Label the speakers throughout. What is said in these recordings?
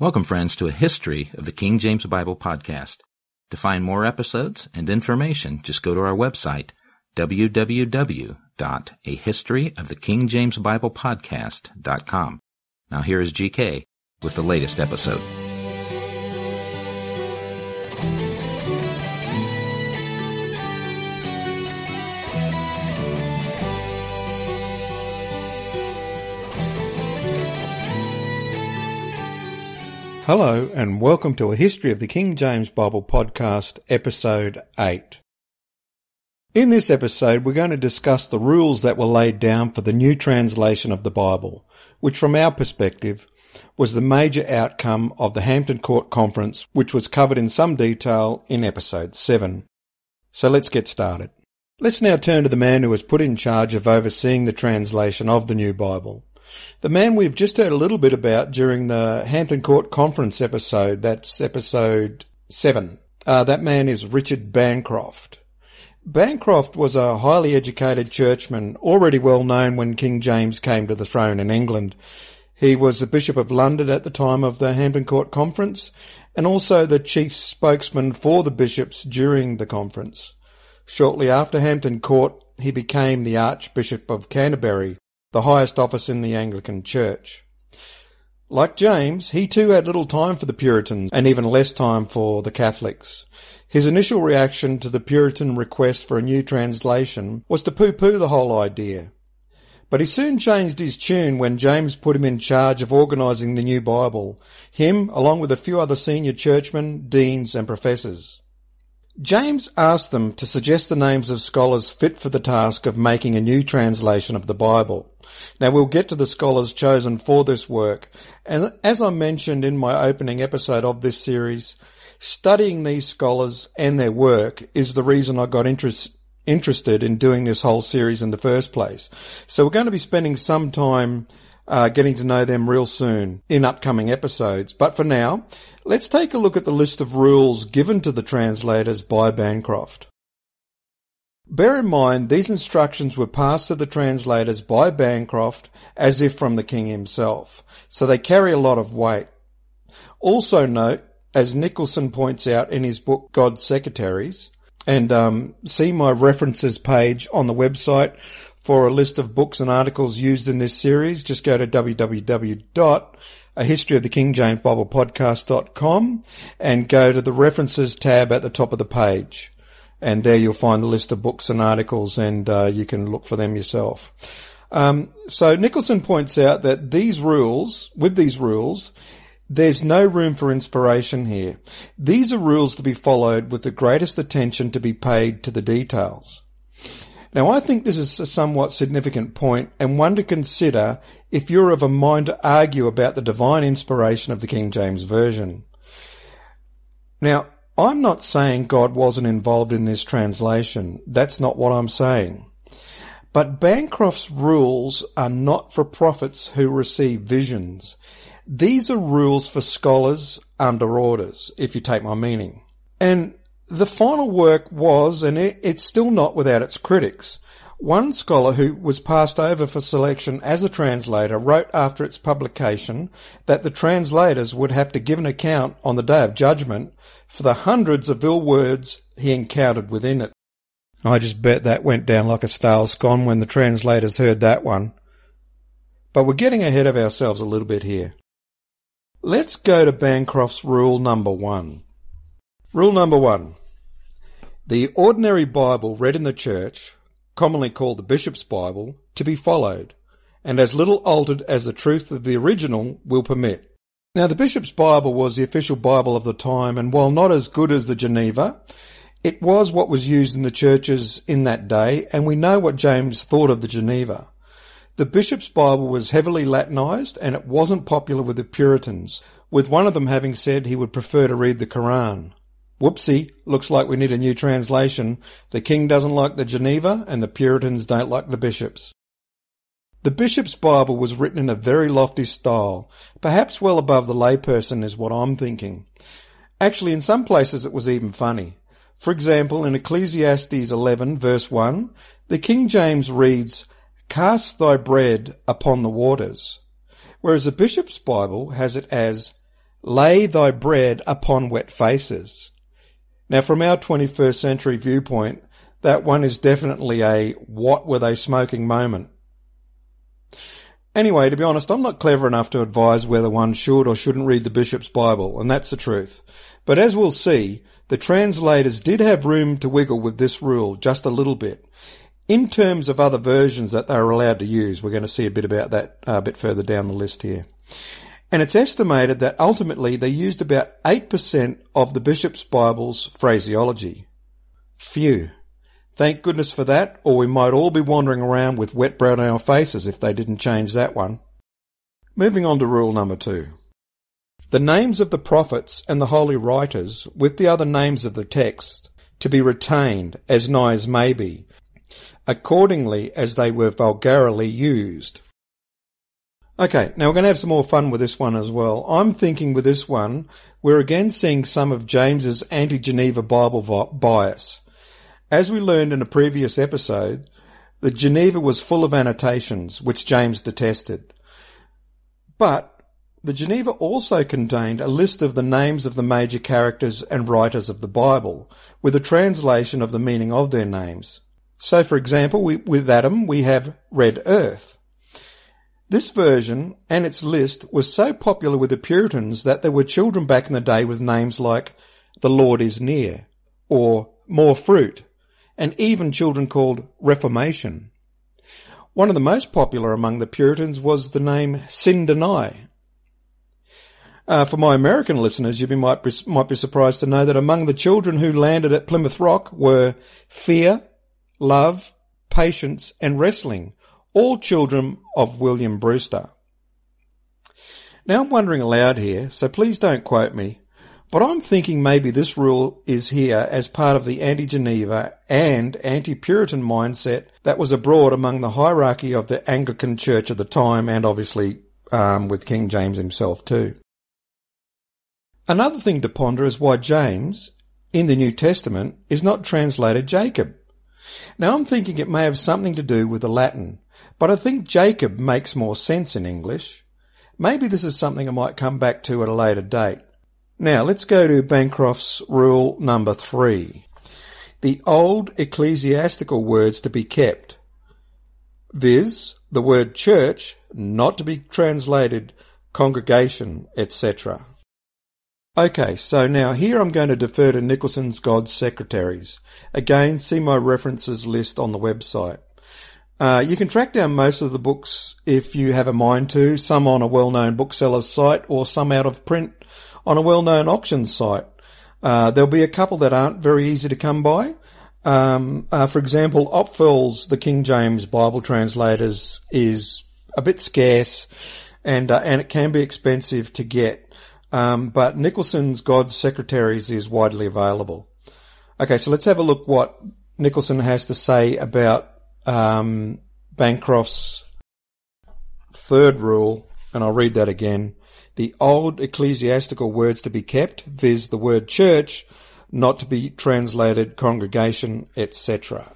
Speaker 1: Welcome, friends, to a history of the King James Bible podcast. To find more episodes and information, just go to our website, www.ahistoryofthekingjamesbiblepodcast.com. Now here is GK with the latest episode.
Speaker 2: Hello, and welcome to a History of the King James Bible podcast, episode 8. In this episode, we're going to discuss the rules that were laid down for the new translation of the Bible, which from our perspective was the major outcome of the Hampton Court Conference, which was covered in some detail in episode 7. So let's get started. Let's now turn to the man who was put in charge of overseeing the translation of the new Bible. The man we've just heard a little bit about during the Hampton Court Conference episode, that's episode 7. Uh, that man is Richard Bancroft. Bancroft was a highly educated churchman, already well known when King James came to the throne in England. He was the Bishop of London at the time of the Hampton Court Conference and also the chief spokesman for the bishops during the conference. Shortly after Hampton Court, he became the Archbishop of Canterbury the highest office in the Anglican Church. Like James, he too had little time for the Puritans and even less time for the Catholics. His initial reaction to the Puritan request for a new translation was to pooh-pooh the whole idea. But he soon changed his tune when James put him in charge of organising the new Bible, him along with a few other senior churchmen, deans and professors. James asked them to suggest the names of scholars fit for the task of making a new translation of the Bible. Now we'll get to the scholars chosen for this work, and as I mentioned in my opening episode of this series, studying these scholars and their work is the reason I got interest, interested in doing this whole series in the first place. So we're going to be spending some time uh, getting to know them real soon in upcoming episodes. But for now, let's take a look at the list of rules given to the translators by Bancroft. Bear in mind, these instructions were passed to the translators by Bancroft as if from the king himself, so they carry a lot of weight. Also note, as Nicolson points out in his book God's Secretaries, and um, see my references page on the website for a list of books and articles used in this series, just go to www.ahistoryofthekingjamesbiblepodcast.com and go to the references tab at the top of the page. And there you'll find the list of books and articles and uh, you can look for them yourself. Um, so Nicolson points out that these rules, with these rules, there's no room for inspiration here. These are rules to be followed with the greatest attention to be paid to the details. Now, I think this is a somewhat significant point and one to consider if you're of a mind to argue about the divine inspiration of the King James Version. Now, I'm not saying God wasn't involved in this translation. That's not what I'm saying. But Bancroft's rules are not for prophets who receive visions. These are rules for scholars under orders, if you take my meaning. And the final work was, and it's still not without its critics, one scholar who was passed over for selection as a translator wrote after its publication that the translators would have to give an account on the day of judgment for the hundreds of ill words he encountered within it. I just bet that went down like a stale scone when the translators heard that one. But we're getting ahead of ourselves a little bit here. Let's go to Bancroft's rule number one. Rule number one. The ordinary Bible read in the church, commonly called the Bishop's Bible, to be followed, and as little altered as the truth of the original will permit. Now the Bishop's Bible was the official Bible of the time, and while not as good as the Geneva, it was what was used in the churches in that day, and we know what James thought of the Geneva. The Bishop's Bible was heavily Latinized, and it wasn't popular with the Puritans, with one of them having said he would prefer to read the Koran. Whoopsie, looks like we need a new translation. The king doesn't like the Geneva and the Puritans don't like the bishops. The bishop's Bible was written in a very lofty style, perhaps well above the layperson is what I'm thinking. Actually, in some places it was even funny. For example, in Ecclesiastes 11 verse 1, the King James reads, Cast thy bread upon the waters, whereas the bishop's Bible has it as, lay thy bread upon wet faces. Now, from our 21st century viewpoint, that one is definitely a what were they smoking moment. Anyway, to be honest, I'm not clever enough to advise whether one should or shouldn't read the bishop's Bible, and that's the truth. But as we'll see, the translators did have room to wiggle with this rule just a little bit. In terms of other versions that they were allowed to use, we're going to see a bit about that uh, a bit further down the list here. And it's estimated that ultimately they used about 8% of the bishop's Bible's phraseology. Phew. Thank goodness for that, or we might all be wandering around with wet brown on our faces if they didn't change that one. Moving on to rule number two. The names of the prophets and the holy writers, with the other names of the text, to be retained as nigh as may be, accordingly as they were vulgarly used. Okay, now we're going to have some more fun with this one as well. I'm thinking with this one, we're again seeing some of James's anti-Geneva Bible bias. As we learned in a previous episode, the Geneva was full of annotations, which James detested. But the Geneva also contained a list of the names of the major characters and writers of the Bible, with a translation of the meaning of their names. So, for example, we, with Adam, we have red earth. This version and its list was so popular with the Puritans that there were children back in the day with names like The Lord is Near or More Fruit and even children called Reformation. One of the most popular among the Puritans was the name Sin Deny. Uh, for my American listeners, you might be, might be surprised to know that among the children who landed at Plymouth Rock were Fear, Love, Patience, and Wrestling, all children of William Brewster. Now I'm wondering aloud here, so please don't quote me, but I'm thinking maybe this rule is here as part of the anti-Geneva and anti-Puritan mindset that was abroad among the hierarchy of the Anglican Church of the time and obviously um, with King James himself too. Another thing to ponder is why James, in the New Testament, is not translated Jacob. Now I'm thinking it may have something to do with the Latin, but I think Jacob makes more sense in English. Maybe this is something I might come back to at a later date. Now let's go to Bancroft's rule number three. The old ecclesiastical words to be kept, viz. the word church not to be translated congregation, etc. Okay, so now here I'm going to defer to Nicolson's God's Secretaries. Again, see my references list on the website. Uh, you can track down most of the books if you have a mind to, some on a well-known bookseller's site or some out of print on a well-known auction site. Uh, there'll be a couple that aren't very easy to come by. Um, uh, for example, Opfell's The King James Bible Translators is a bit scarce and, uh, and it can be expensive to get. Um, but Nicolson's God's Secretaries is widely available. Okay, so let's have a look what Nicolson has to say about um, Bancroft's third rule, and I'll read that again the old ecclesiastical words to be kept, viz. the word church, not to be translated congregation, etc.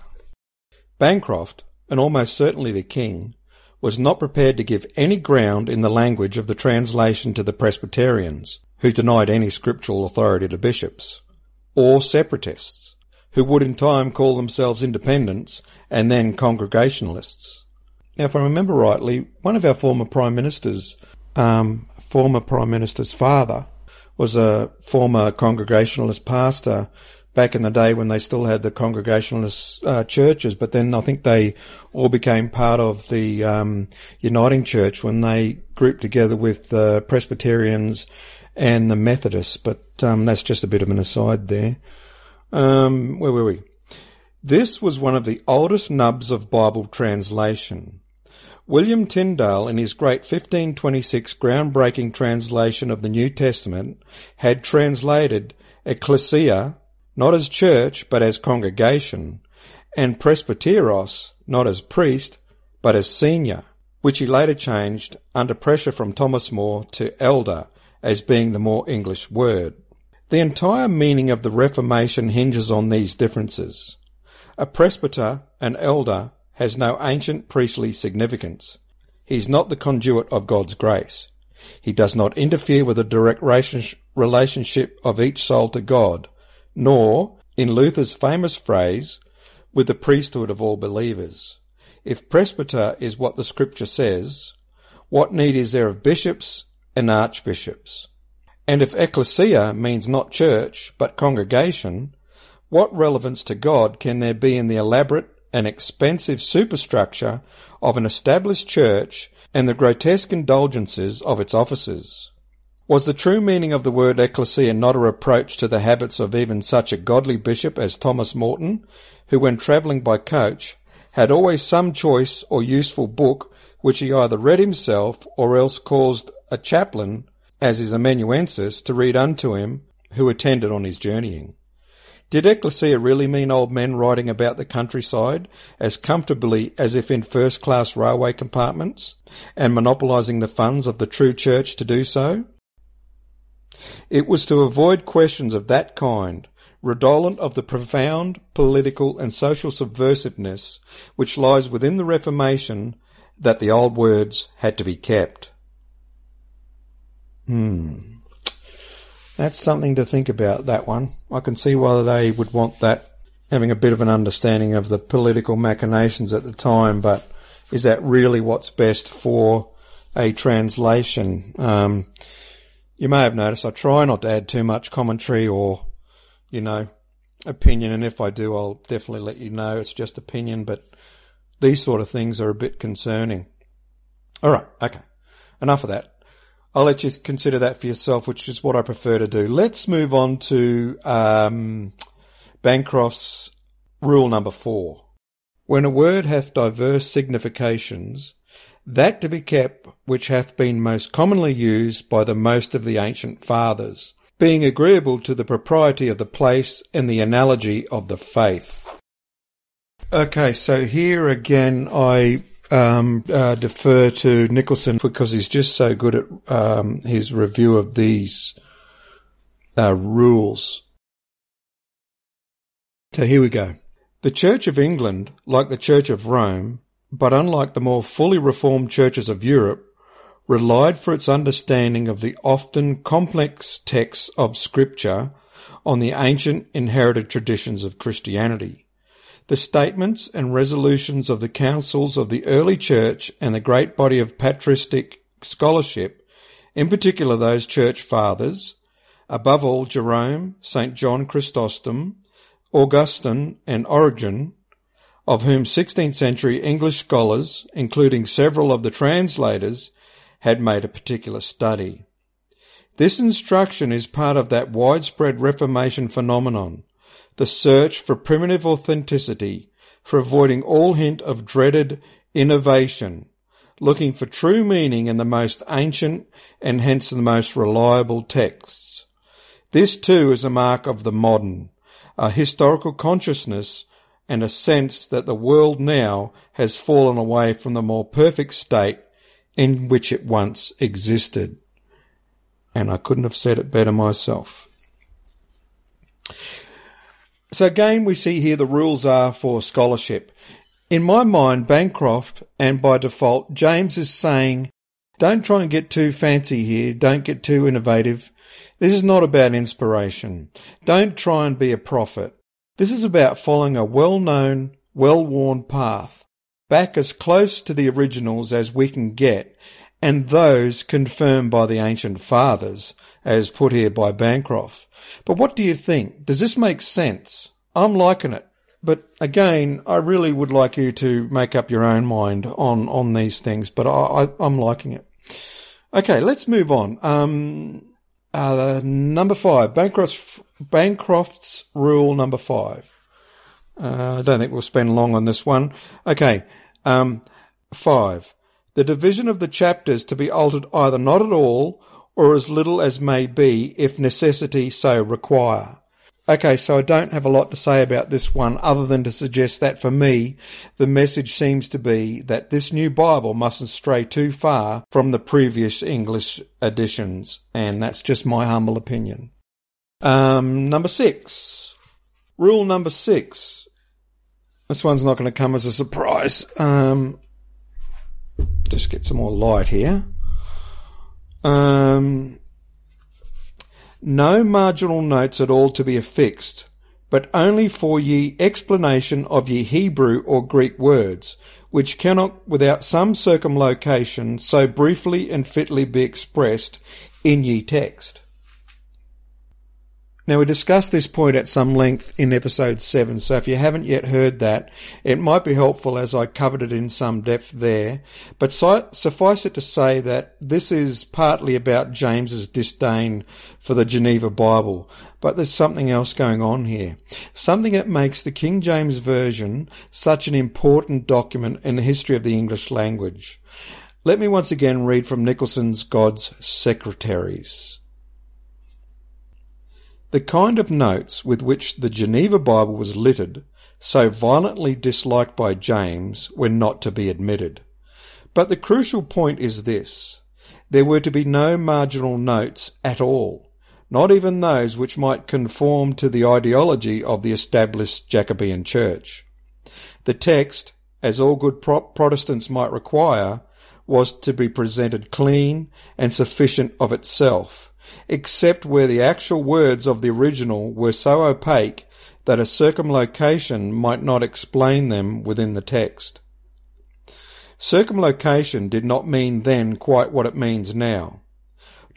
Speaker 2: Bancroft, and almost certainly the king, was not prepared to give any ground in the language of the translation to the Presbyterians, who denied any scriptural authority to bishops, or separatists, who would in time call themselves independents and then congregationalists. Now, if I remember rightly, one of our former prime ministers um, former Prime Minister's father was a former Congregationalist pastor back in the day when they still had the Congregationalist uh, churches, but then I think they all became part of the um, Uniting Church when they grouped together with the Presbyterians and the Methodists. But um, that's just a bit of an aside there. Um, where were we? This was one of the oldest nubs of Bible translation. William Tyndale, in his great 1526 groundbreaking translation of the New Testament, had translated ecclesia not as church but as congregation, and presbyteros not as priest but as senior, which he later changed under pressure from Thomas More to elder as being the more English word. The entire meaning of the Reformation hinges on these differences. A presbyter, an elder, has no ancient priestly significance. He is not the conduit of God's grace. He does not interfere with the direct relationship of each soul to God, nor, in Luther's famous phrase, with the priesthood of all believers. If presbyter is what the scripture says, what need is there of bishops and archbishops? And if ecclesia means not church, but congregation, what relevance to God can there be in the elaborate and expensive superstructure of an established church and the grotesque indulgences of its officers? Was the true meaning of the word ecclesia not a reproach to the habits of even such a godly bishop as Thomas Morton, who when travelling by coach had always some choice or useful book which he either read himself or else caused a chaplain, as his amanuensis, to read unto him who attended on his journeying? Did ecclesia really mean old men riding about the countryside as comfortably as if in first class railway compartments, and monopolising the funds of the true church to do so? It was to avoid questions of that kind, redolent of the profound political and social subversiveness which lies within the Reformation, that the old words had to be kept. Hmm. That's something to think about, that one. I can see why they would want that, having a bit of an understanding of the political machinations at the time, but is that really what's best for a translation? Um, you may have noticed I try not to add too much commentary or, you know, opinion, and if I do, I'll definitely let you know it's just opinion, but these sort of things are a bit concerning. Alright, okay. Enough of that. I'll let you consider that for yourself, which is what I prefer to do. Let's move on to um, Bancroft's rule number four. When a word hath diverse significations, that to be kept which hath been most commonly used by the most of the ancient fathers, being agreeable to the propriety of the place and the analogy of the faith. Okay, so here again I um, uh, defer to Nicolson because he's just so good at um, his review of these uh, rules. So here we go. The Church of England, like the Church of Rome, but unlike the more fully reformed churches of Europe, relied for its understanding of the often complex texts of Scripture on the ancient inherited traditions of Christianity. The statements and resolutions of the councils of the early church and the great body of patristic scholarship, in particular those church fathers, above all Jerome, St. John Chrysostom, Augustine, and Origen, of whom 16th century English scholars, including several of the translators, had made a particular study. This instruction is part of that widespread Reformation phenomenon, the search for primitive authenticity, for avoiding all hint of dreaded innovation, looking for true meaning in the most ancient and hence the most reliable texts. This too is a mark of the modern, a historical consciousness and a sense that the world now has fallen away from the more perfect state in which it once existed. And I couldn't have said it better myself. So again, we see here the rules are for scholarship. In my mind, Bancroft, and by default, James is saying, don't try and get too fancy here. Don't get too innovative. This is not about inspiration. Don't try and be a prophet. This is about following a well-known, well-worn path, back as close to the originals as we can get, and those confirmed by the ancient fathers, as put here by Bancroft. But what do you think? Does this make sense? I'm liking it. But again, I really would like you to make up your own mind on, on these things, but I, I, am liking it. Okay, let's move on. Um, uh, number five, Bancroft's, Bancroft's rule number five. Uh, I don't think we'll spend long on this one. Okay, um, five. The division of the chapters to be altered either not at all or as little as may be if necessity so require. Okay, so I don't have a lot to say about this one other than to suggest that for me, the message seems to be that this new Bible mustn't stray too far from the previous English editions, and that's just my humble opinion. Um, number six. Rule number six. This one's not going to come as a surprise. Um, just get some more light here. Um, no marginal notes at all to be affixed, but only for ye explanation of ye Hebrew or Greek words, which cannot without some circumlocution so briefly and fitly be expressed in ye text. Now, we discussed this point at some length in episode 7, so if you haven't yet heard that, it might be helpful as I covered it in some depth there. But suffice it to say that this is partly about James's disdain for the Geneva Bible, but there's something else going on here. Something that makes the King James Version such an important document in the history of the English language. Let me once again read from Nicolson's God's Secretaries. The kind of notes with which the Geneva Bible was littered, so violently disliked by James, were not to be admitted. But the crucial point is this. There were to be no marginal notes at all, not even those which might conform to the ideology of the established Jacobean Church. The text, as all good Protestants might require, was to be presented clean and sufficient of itself, except where the actual words of the original were so opaque that a circumlocution might not explain them within the text. Circumlocution did not mean then quite what it means now.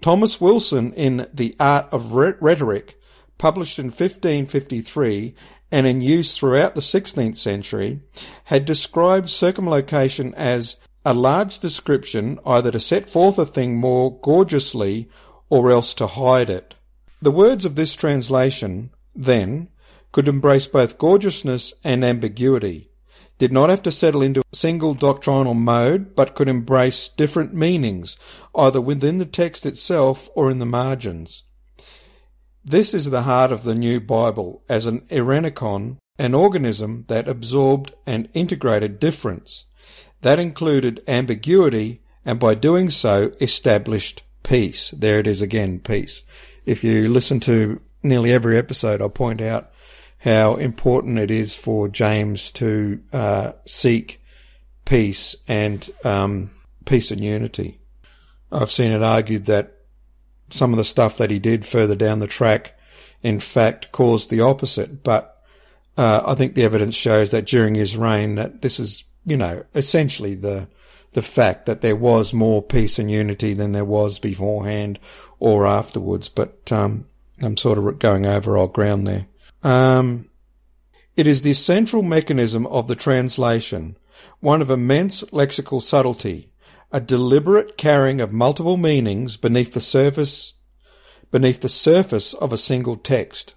Speaker 2: Thomas Wilson in The Art of Rhetoric, published in 1553 and in use throughout the 16th century, had described circumlocution as a large description either to set forth a thing more gorgeously or else to hide it. The words of this translation, then, could embrace both gorgeousness and ambiguity, did not have to settle into a single doctrinal mode, but could embrace different meanings, either within the text itself or in the margins. This is the heart of the new Bible as an Eirenikon, an organism that absorbed and integrated difference. That included ambiguity and by doing so established peace. There it is again, peace. If you listen to nearly every episode, I point out how important it is for James to uh, seek peace and um, peace and unity. I've seen it argued that some of the stuff that he did further down the track, in fact, caused the opposite. But uh, I think the evidence shows that during his reign, that this is, you know, essentially the the fact that there was more peace and unity than there was beforehand or afterwards. But um, I'm sort of going over old ground there. Um, it is the central mechanism of the translation, one of immense lexical subtlety, a deliberate carrying of multiple meanings beneath the surface beneath the surface of a single text.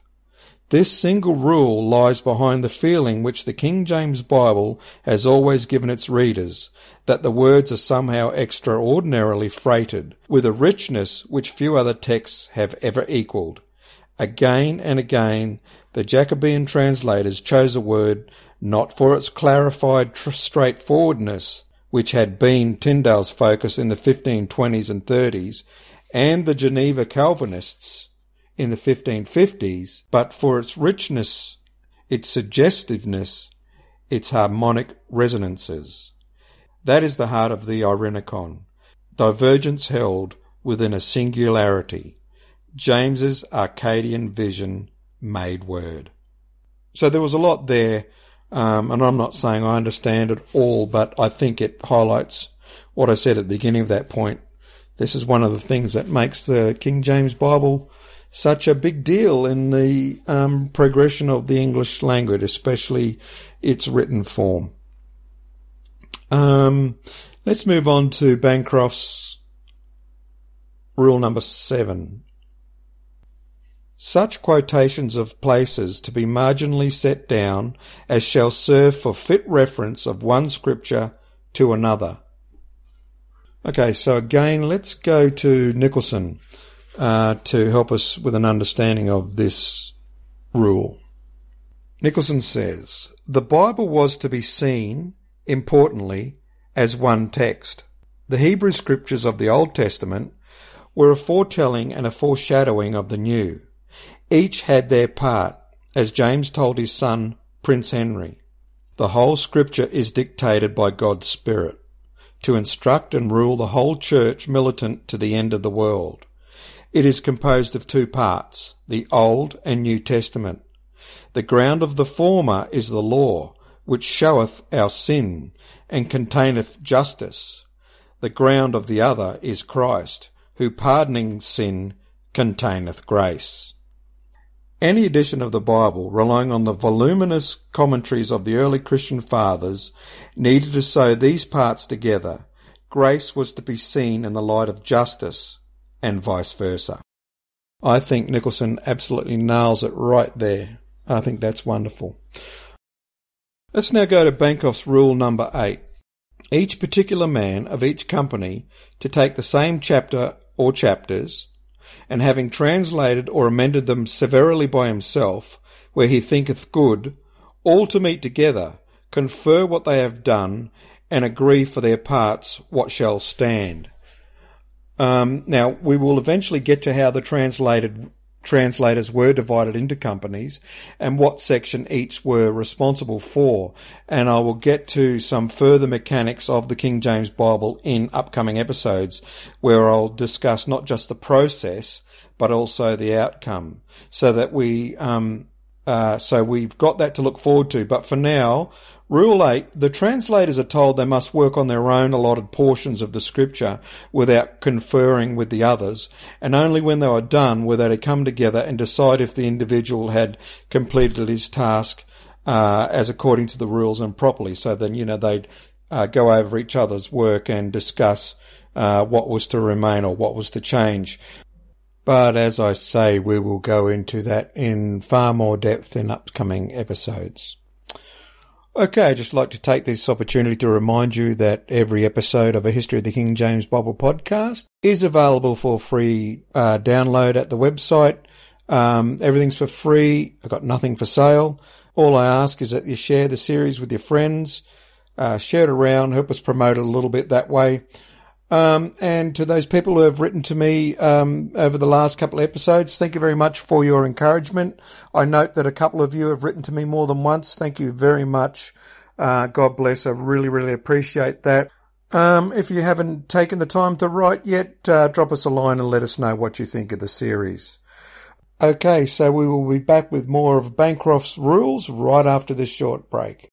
Speaker 2: This single rule lies behind the feeling which the King James Bible has always given its readers, that the words are somehow extraordinarily freighted with a richness which few other texts have ever equalled. Again and again, the Jacobean translators chose a word not for its clarified tr- straightforwardness, which had been Tyndale's focus in the 1520s and 30s, and the Geneva Calvinists' in the 1550s, but for its richness, its suggestiveness, its harmonic resonances. That is the heart of the Eirenikon. Divergence held within a singularity. James's Arcadian vision made word. So there was a lot there, um, and I'm not saying I understand it all, but I think it highlights what I said at the beginning of that point. This is one of the things that makes the King James Bible such a big deal in the um, progression of the English language, especially its written form. Um, let's move on to Bancroft's rule number seven. Such quotations of places to be marginally set down as shall serve for fit reference of one scripture to another. Okay, so again, let's go to Nicolson uh, to help us with an understanding of this rule. Nicolson says, the Bible was to be seen, importantly, as one text. The Hebrew scriptures of the Old Testament were a foretelling and a foreshadowing of the New. Each had their part, as James told his son, Prince Henry. The whole scripture is dictated by God's Spirit. to instruct and rule the whole church militant to the end of the world. It is composed of two parts, the Old and New Testament. The ground of the former is the law, which showeth our sin, and containeth justice. The ground of the other is Christ, who pardoning sin containeth grace. Any edition of the Bible relying on the voluminous commentaries of the early Christian fathers needed to sew these parts together. Grace was to be seen in the light of justice, and vice versa. I think Nicolson absolutely nails it right there. I think that's wonderful. Let's now go to Bancroft's rule number eight. Each particular man of each company to take the same chapter or chapters and having translated or amended them severally by himself, where he thinketh good, all to meet together, confer what they have done, and agree for their parts what shall stand. Um, now, we will eventually get to how the translated translators were divided into companies and what section each were responsible for. And I will get to some further mechanics of the King James Bible in upcoming episodes where I'll discuss not just the process, but also the outcome so that we, um, uh, so we've got that to look forward to. But for now, Rule 8, the translators are told they must work on their own allotted portions of the scripture without conferring with the others, and only when they were done were they to come together and decide if the individual had completed his task uh, as according to the rules and properly. So then, you know, they'd uh, go over each other's work and discuss uh, what was to remain or what was to change. But as I say, we will go into that in far more depth in upcoming episodes. Okay, I'd just like to take this opportunity to remind you that every episode of A History of the King James Bible podcast is available for free uh, download at the website. Um, everything's for free. I've got nothing for sale. All I ask is that you share the series with your friends, uh, share it around, help us promote it a little bit that way. Um, and to those people who have written to me um, over the last couple of episodes, thank you very much for your encouragement. I note that a couple of you have written to me more than once. Thank you very much. Uh, God bless. I really, really appreciate that. Um, if you haven't taken the time to write yet, uh, drop us a line and let us know what you think of the series. Okay, so we will be back with more of Bancroft's rules right after this short break.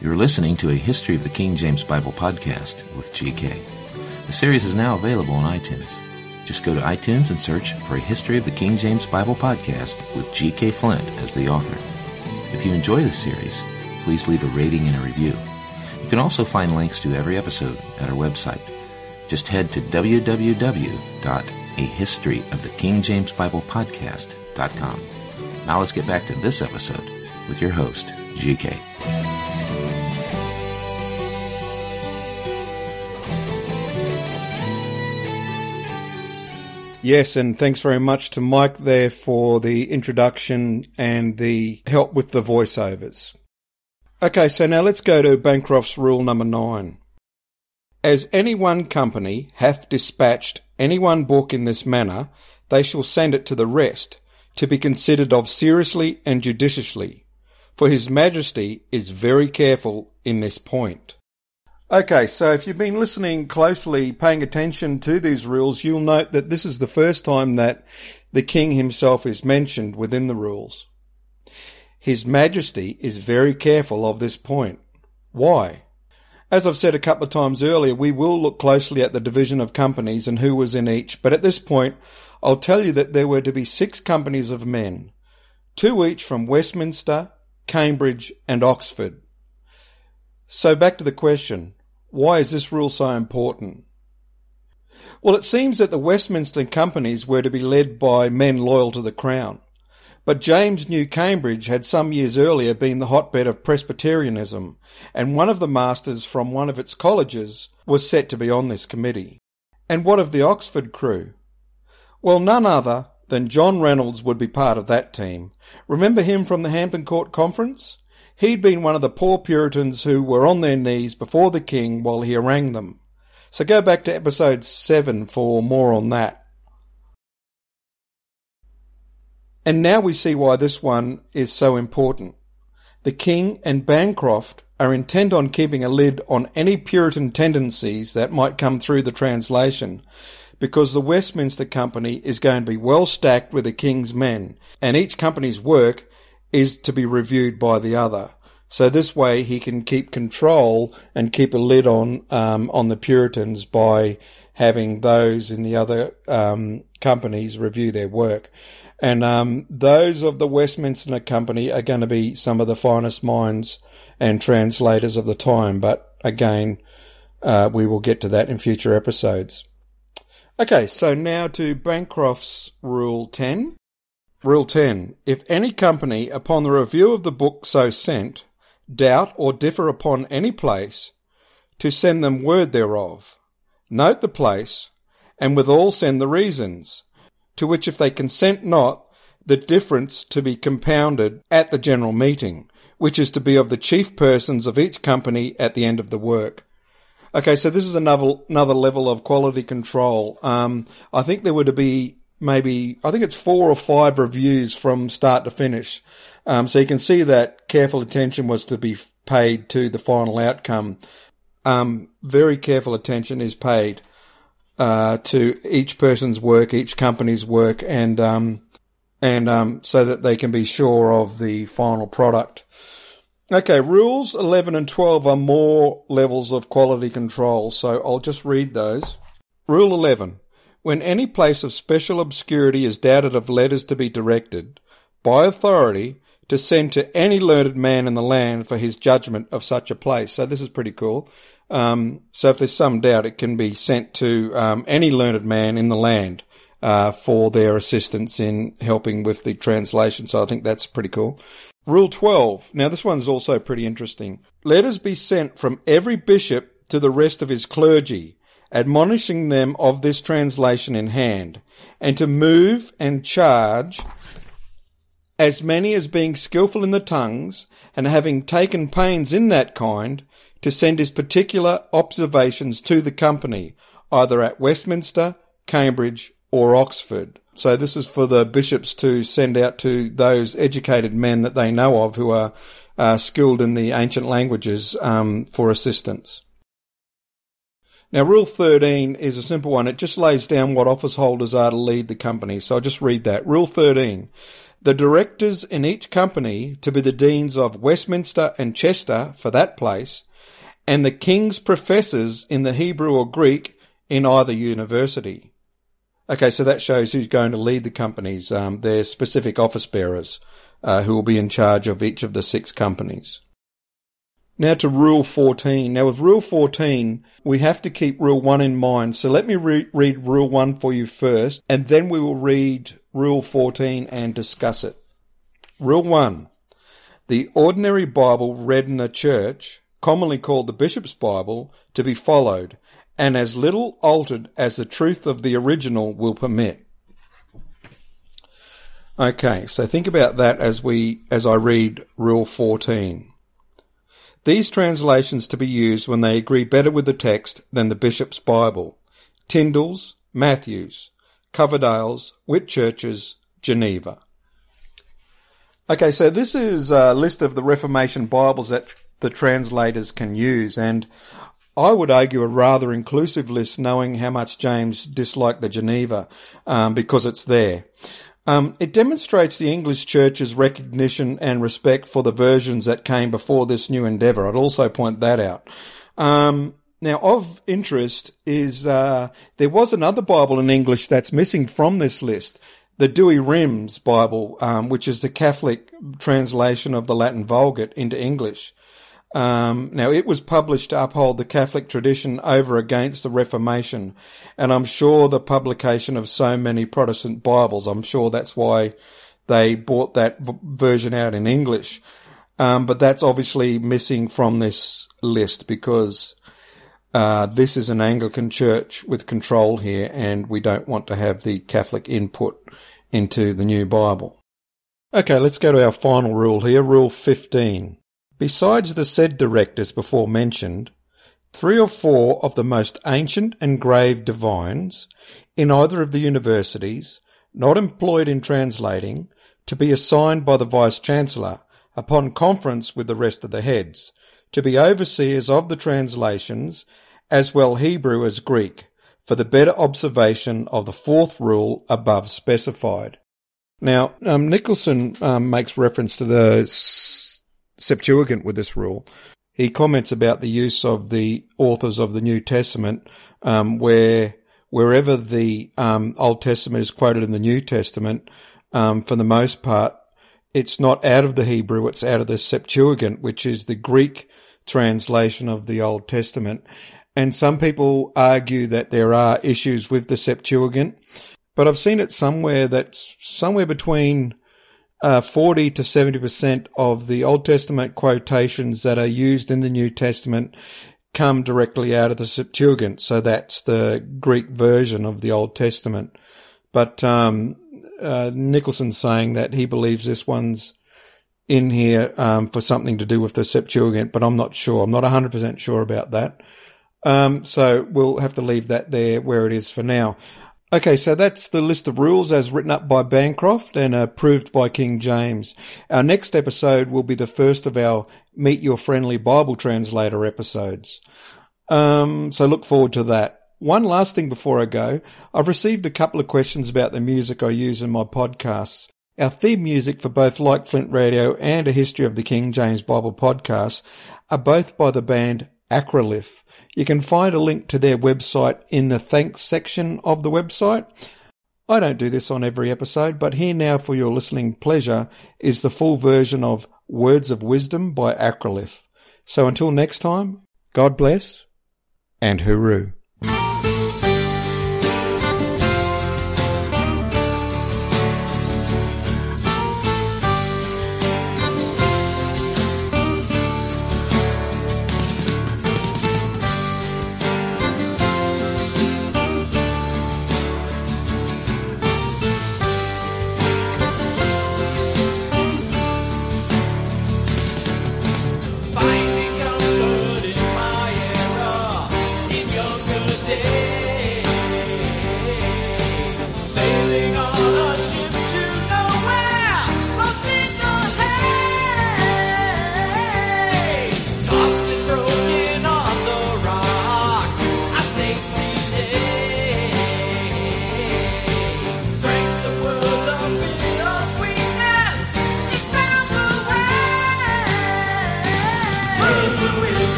Speaker 1: You're listening to a History of the King James Bible podcast with GK. The series is now available on iTunes. Just go to iTunes and search for a History of the King James Bible podcast with G.K. Flint as the author. If you enjoy this series, please leave a rating and a review. You can also find links to every episode at our website. Just head to www.ahistoryofthe.KingJamesBiblePodcast.com. Now let's get back to this episode with your host, G.K.
Speaker 2: Yes, and thanks very much to Mike there for the introduction and the help with the voiceovers. Okay, so now let's go to Bancroft's rule number nine. As any one company hath dispatched any one book in this manner, they shall send it to the rest, to be considered of seriously and judiciously, for his majesty is very careful in this point. Okay, so if you've been listening closely, paying attention to these rules, you'll note that this is the first time that the king himself is mentioned within the rules. His Majesty is very careful of this point. Why? As I've said a couple of times earlier, we will look closely at the division of companies and who was in each, but at this point, I'll tell you that there were to be six companies of men, two each from Westminster, Cambridge, and Oxford. So back to the question, why is this rule so important? Well, it seems that the Westminster companies were to be led by men loyal to the crown. But James knew Cambridge had some years earlier been the hotbed of Presbyterianism, and one of the masters from one of its colleges was set to be on this committee. And what of the Oxford crew? Well, none other than John Reynolds would be part of that team. Remember him from the Hampton Court Conference? He'd been one of the poor Puritans who were on their knees before the king while he harangued them. So go back to episode 7 for more on that. And now we see why this one is so important. The king and Bancroft are intent on keeping a lid on any Puritan tendencies that might come through the translation, because the Westminster Company is going to be well stacked with the King's men, and each company's work is to be reviewed by the other. So this way he can keep control and keep a lid on um, on the Puritans by having those in the other um, companies review their work. And um, those of the Westminster Company are going to be some of the finest minds and translators of the time. But again, uh, we will get to that in future episodes. Okay, so now to Bancroft's Rule 10. Rule 10. If any company, upon the review of the book so sent, doubt or differ upon any place, to send them word thereof. Note the place, and withal send the reasons, to which if they consent not, the difference to be compounded at the general meeting, which is to be of the chief persons of each company at the end of the work. Okay, so this is another another level of quality control. Um, I think there were to be maybe I think it's four or five reviews from start to finish. Um, so you can see that careful attention was to be paid to the final outcome. Um, very careful attention is paid uh, to each person's work, each company's work, and um, and um, so that they can be sure of the final product. Okay, rules 11 and 12 are more levels of quality control, so I'll just read those. Rule 11. When any place of special obscurity is doubted of letters to be directed, by authority, to send to any learned man in the land for his judgment of such a place. So this is pretty cool. Um, so if there's some doubt, it can be sent to um, any learned man in the land uh, for their assistance in helping with the translation. So I think that's pretty cool. Rule 12. Now this one's also pretty interesting. Letters be sent from every bishop to the rest of his clergy, admonishing them of this translation in hand, and to move and charge as many as being skilful in the tongues, and having taken pains in that kind, to send his particular observations to the company, either at Westminster, Cambridge, or Oxford. So this is for the bishops to send out to those educated men that they know of who are uh, skilled in the ancient languages um, for assistance. Now, Rule 13 is a simple one. It just lays down what office holders are to lead the company. So I'll just read that. Rule 13. The directors in each company to be the deans of Westminster and Chester for that place, and the king's professors in the Hebrew or Greek in either university. Okay, so that shows who's going to lead the companies, um, their specific office bearers, uh, who will be in charge of each of the six companies. Now to Rule 14. Now with Rule 14, we have to keep Rule 1 in mind. So let me re- read Rule 1 for you first, and then we will read Rule 14 and discuss it. Rule 1. The ordinary Bible read in a church commonly called the Bishop's Bible, to be followed, and as little altered as the truth of the original will permit. Okay, so think about that as we as I read Rule 14. These translations to be used when they agree better with the text than the Bishop's Bible. Tyndale's, Matthews, Coverdale's, Whitchurch's, Geneva. Okay, so this is a list of the Reformation Bibles that the translators can use. And I would argue a rather inclusive list, knowing how much James disliked the Geneva, um, because it's there. Um, it demonstrates the English Church's recognition and respect for the versions that came before this new endeavour. I'd also point that out. Um, now, of interest is uh, there was another Bible in English that's missing from this list, the Douay-Rheims Bible, um, which is the Catholic translation of the Latin Vulgate into English. Um, now, it was published to uphold the Catholic tradition over against the Reformation, and I'm sure the publication of so many Protestant Bibles, I'm sure that's why they bought that v- version out in English. Um, but that's obviously missing from this list because uh, this is an Anglican church with control here, and we don't want to have the Catholic input into the new Bible. Okay, let's go to our final rule here, Rule 15. Besides the said directors before mentioned, three or four of the most ancient and grave divines, in either of the universities, not employed in translating, to be assigned by the Vice Chancellor, upon conference with the rest of the heads, to be overseers of the translations, as well Hebrew as Greek, for the better observation of the fourth rule above specified. Now, um, Nicolson um, makes reference to the Septuagint with this rule. He comments about the use of the authors of the New Testament, um, where wherever the um, Old Testament is quoted in the New Testament, um, for the most part, it's not out of the Hebrew, it's out of the Septuagint, which is the Greek translation of the Old Testament. And some people argue that there are issues with the Septuagint, but I've seen it somewhere that's somewhere between uh, 40 to 70% of the Old Testament quotations that are used in the New Testament come directly out of the Septuagint. So that's the Greek version of the Old Testament. But um, uh, Nicolson's saying that he believes this one's in here um, for something to do with the Septuagint, but I'm not sure. I'm not 100% sure about that. Um, so we'll have to leave that there where it is for now. Okay, so that's the list of rules as written up by Bancroft and approved by King James. Our next episode will be the first of our Meet Your Friendly Bible Translator episodes. Um, so look forward to that. One last thing before I go. I've received a couple of questions about the music I use in my podcasts. Our theme music for both Like Flint Radio and A History of the King James Bible podcast are both by the band Acrolith. You can find a link to their website in the thanks section of the website. I don't do this on every episode, but here now for your listening pleasure is the full version of Words of Wisdom by Acrolith. So until next time, God bless and hooroo.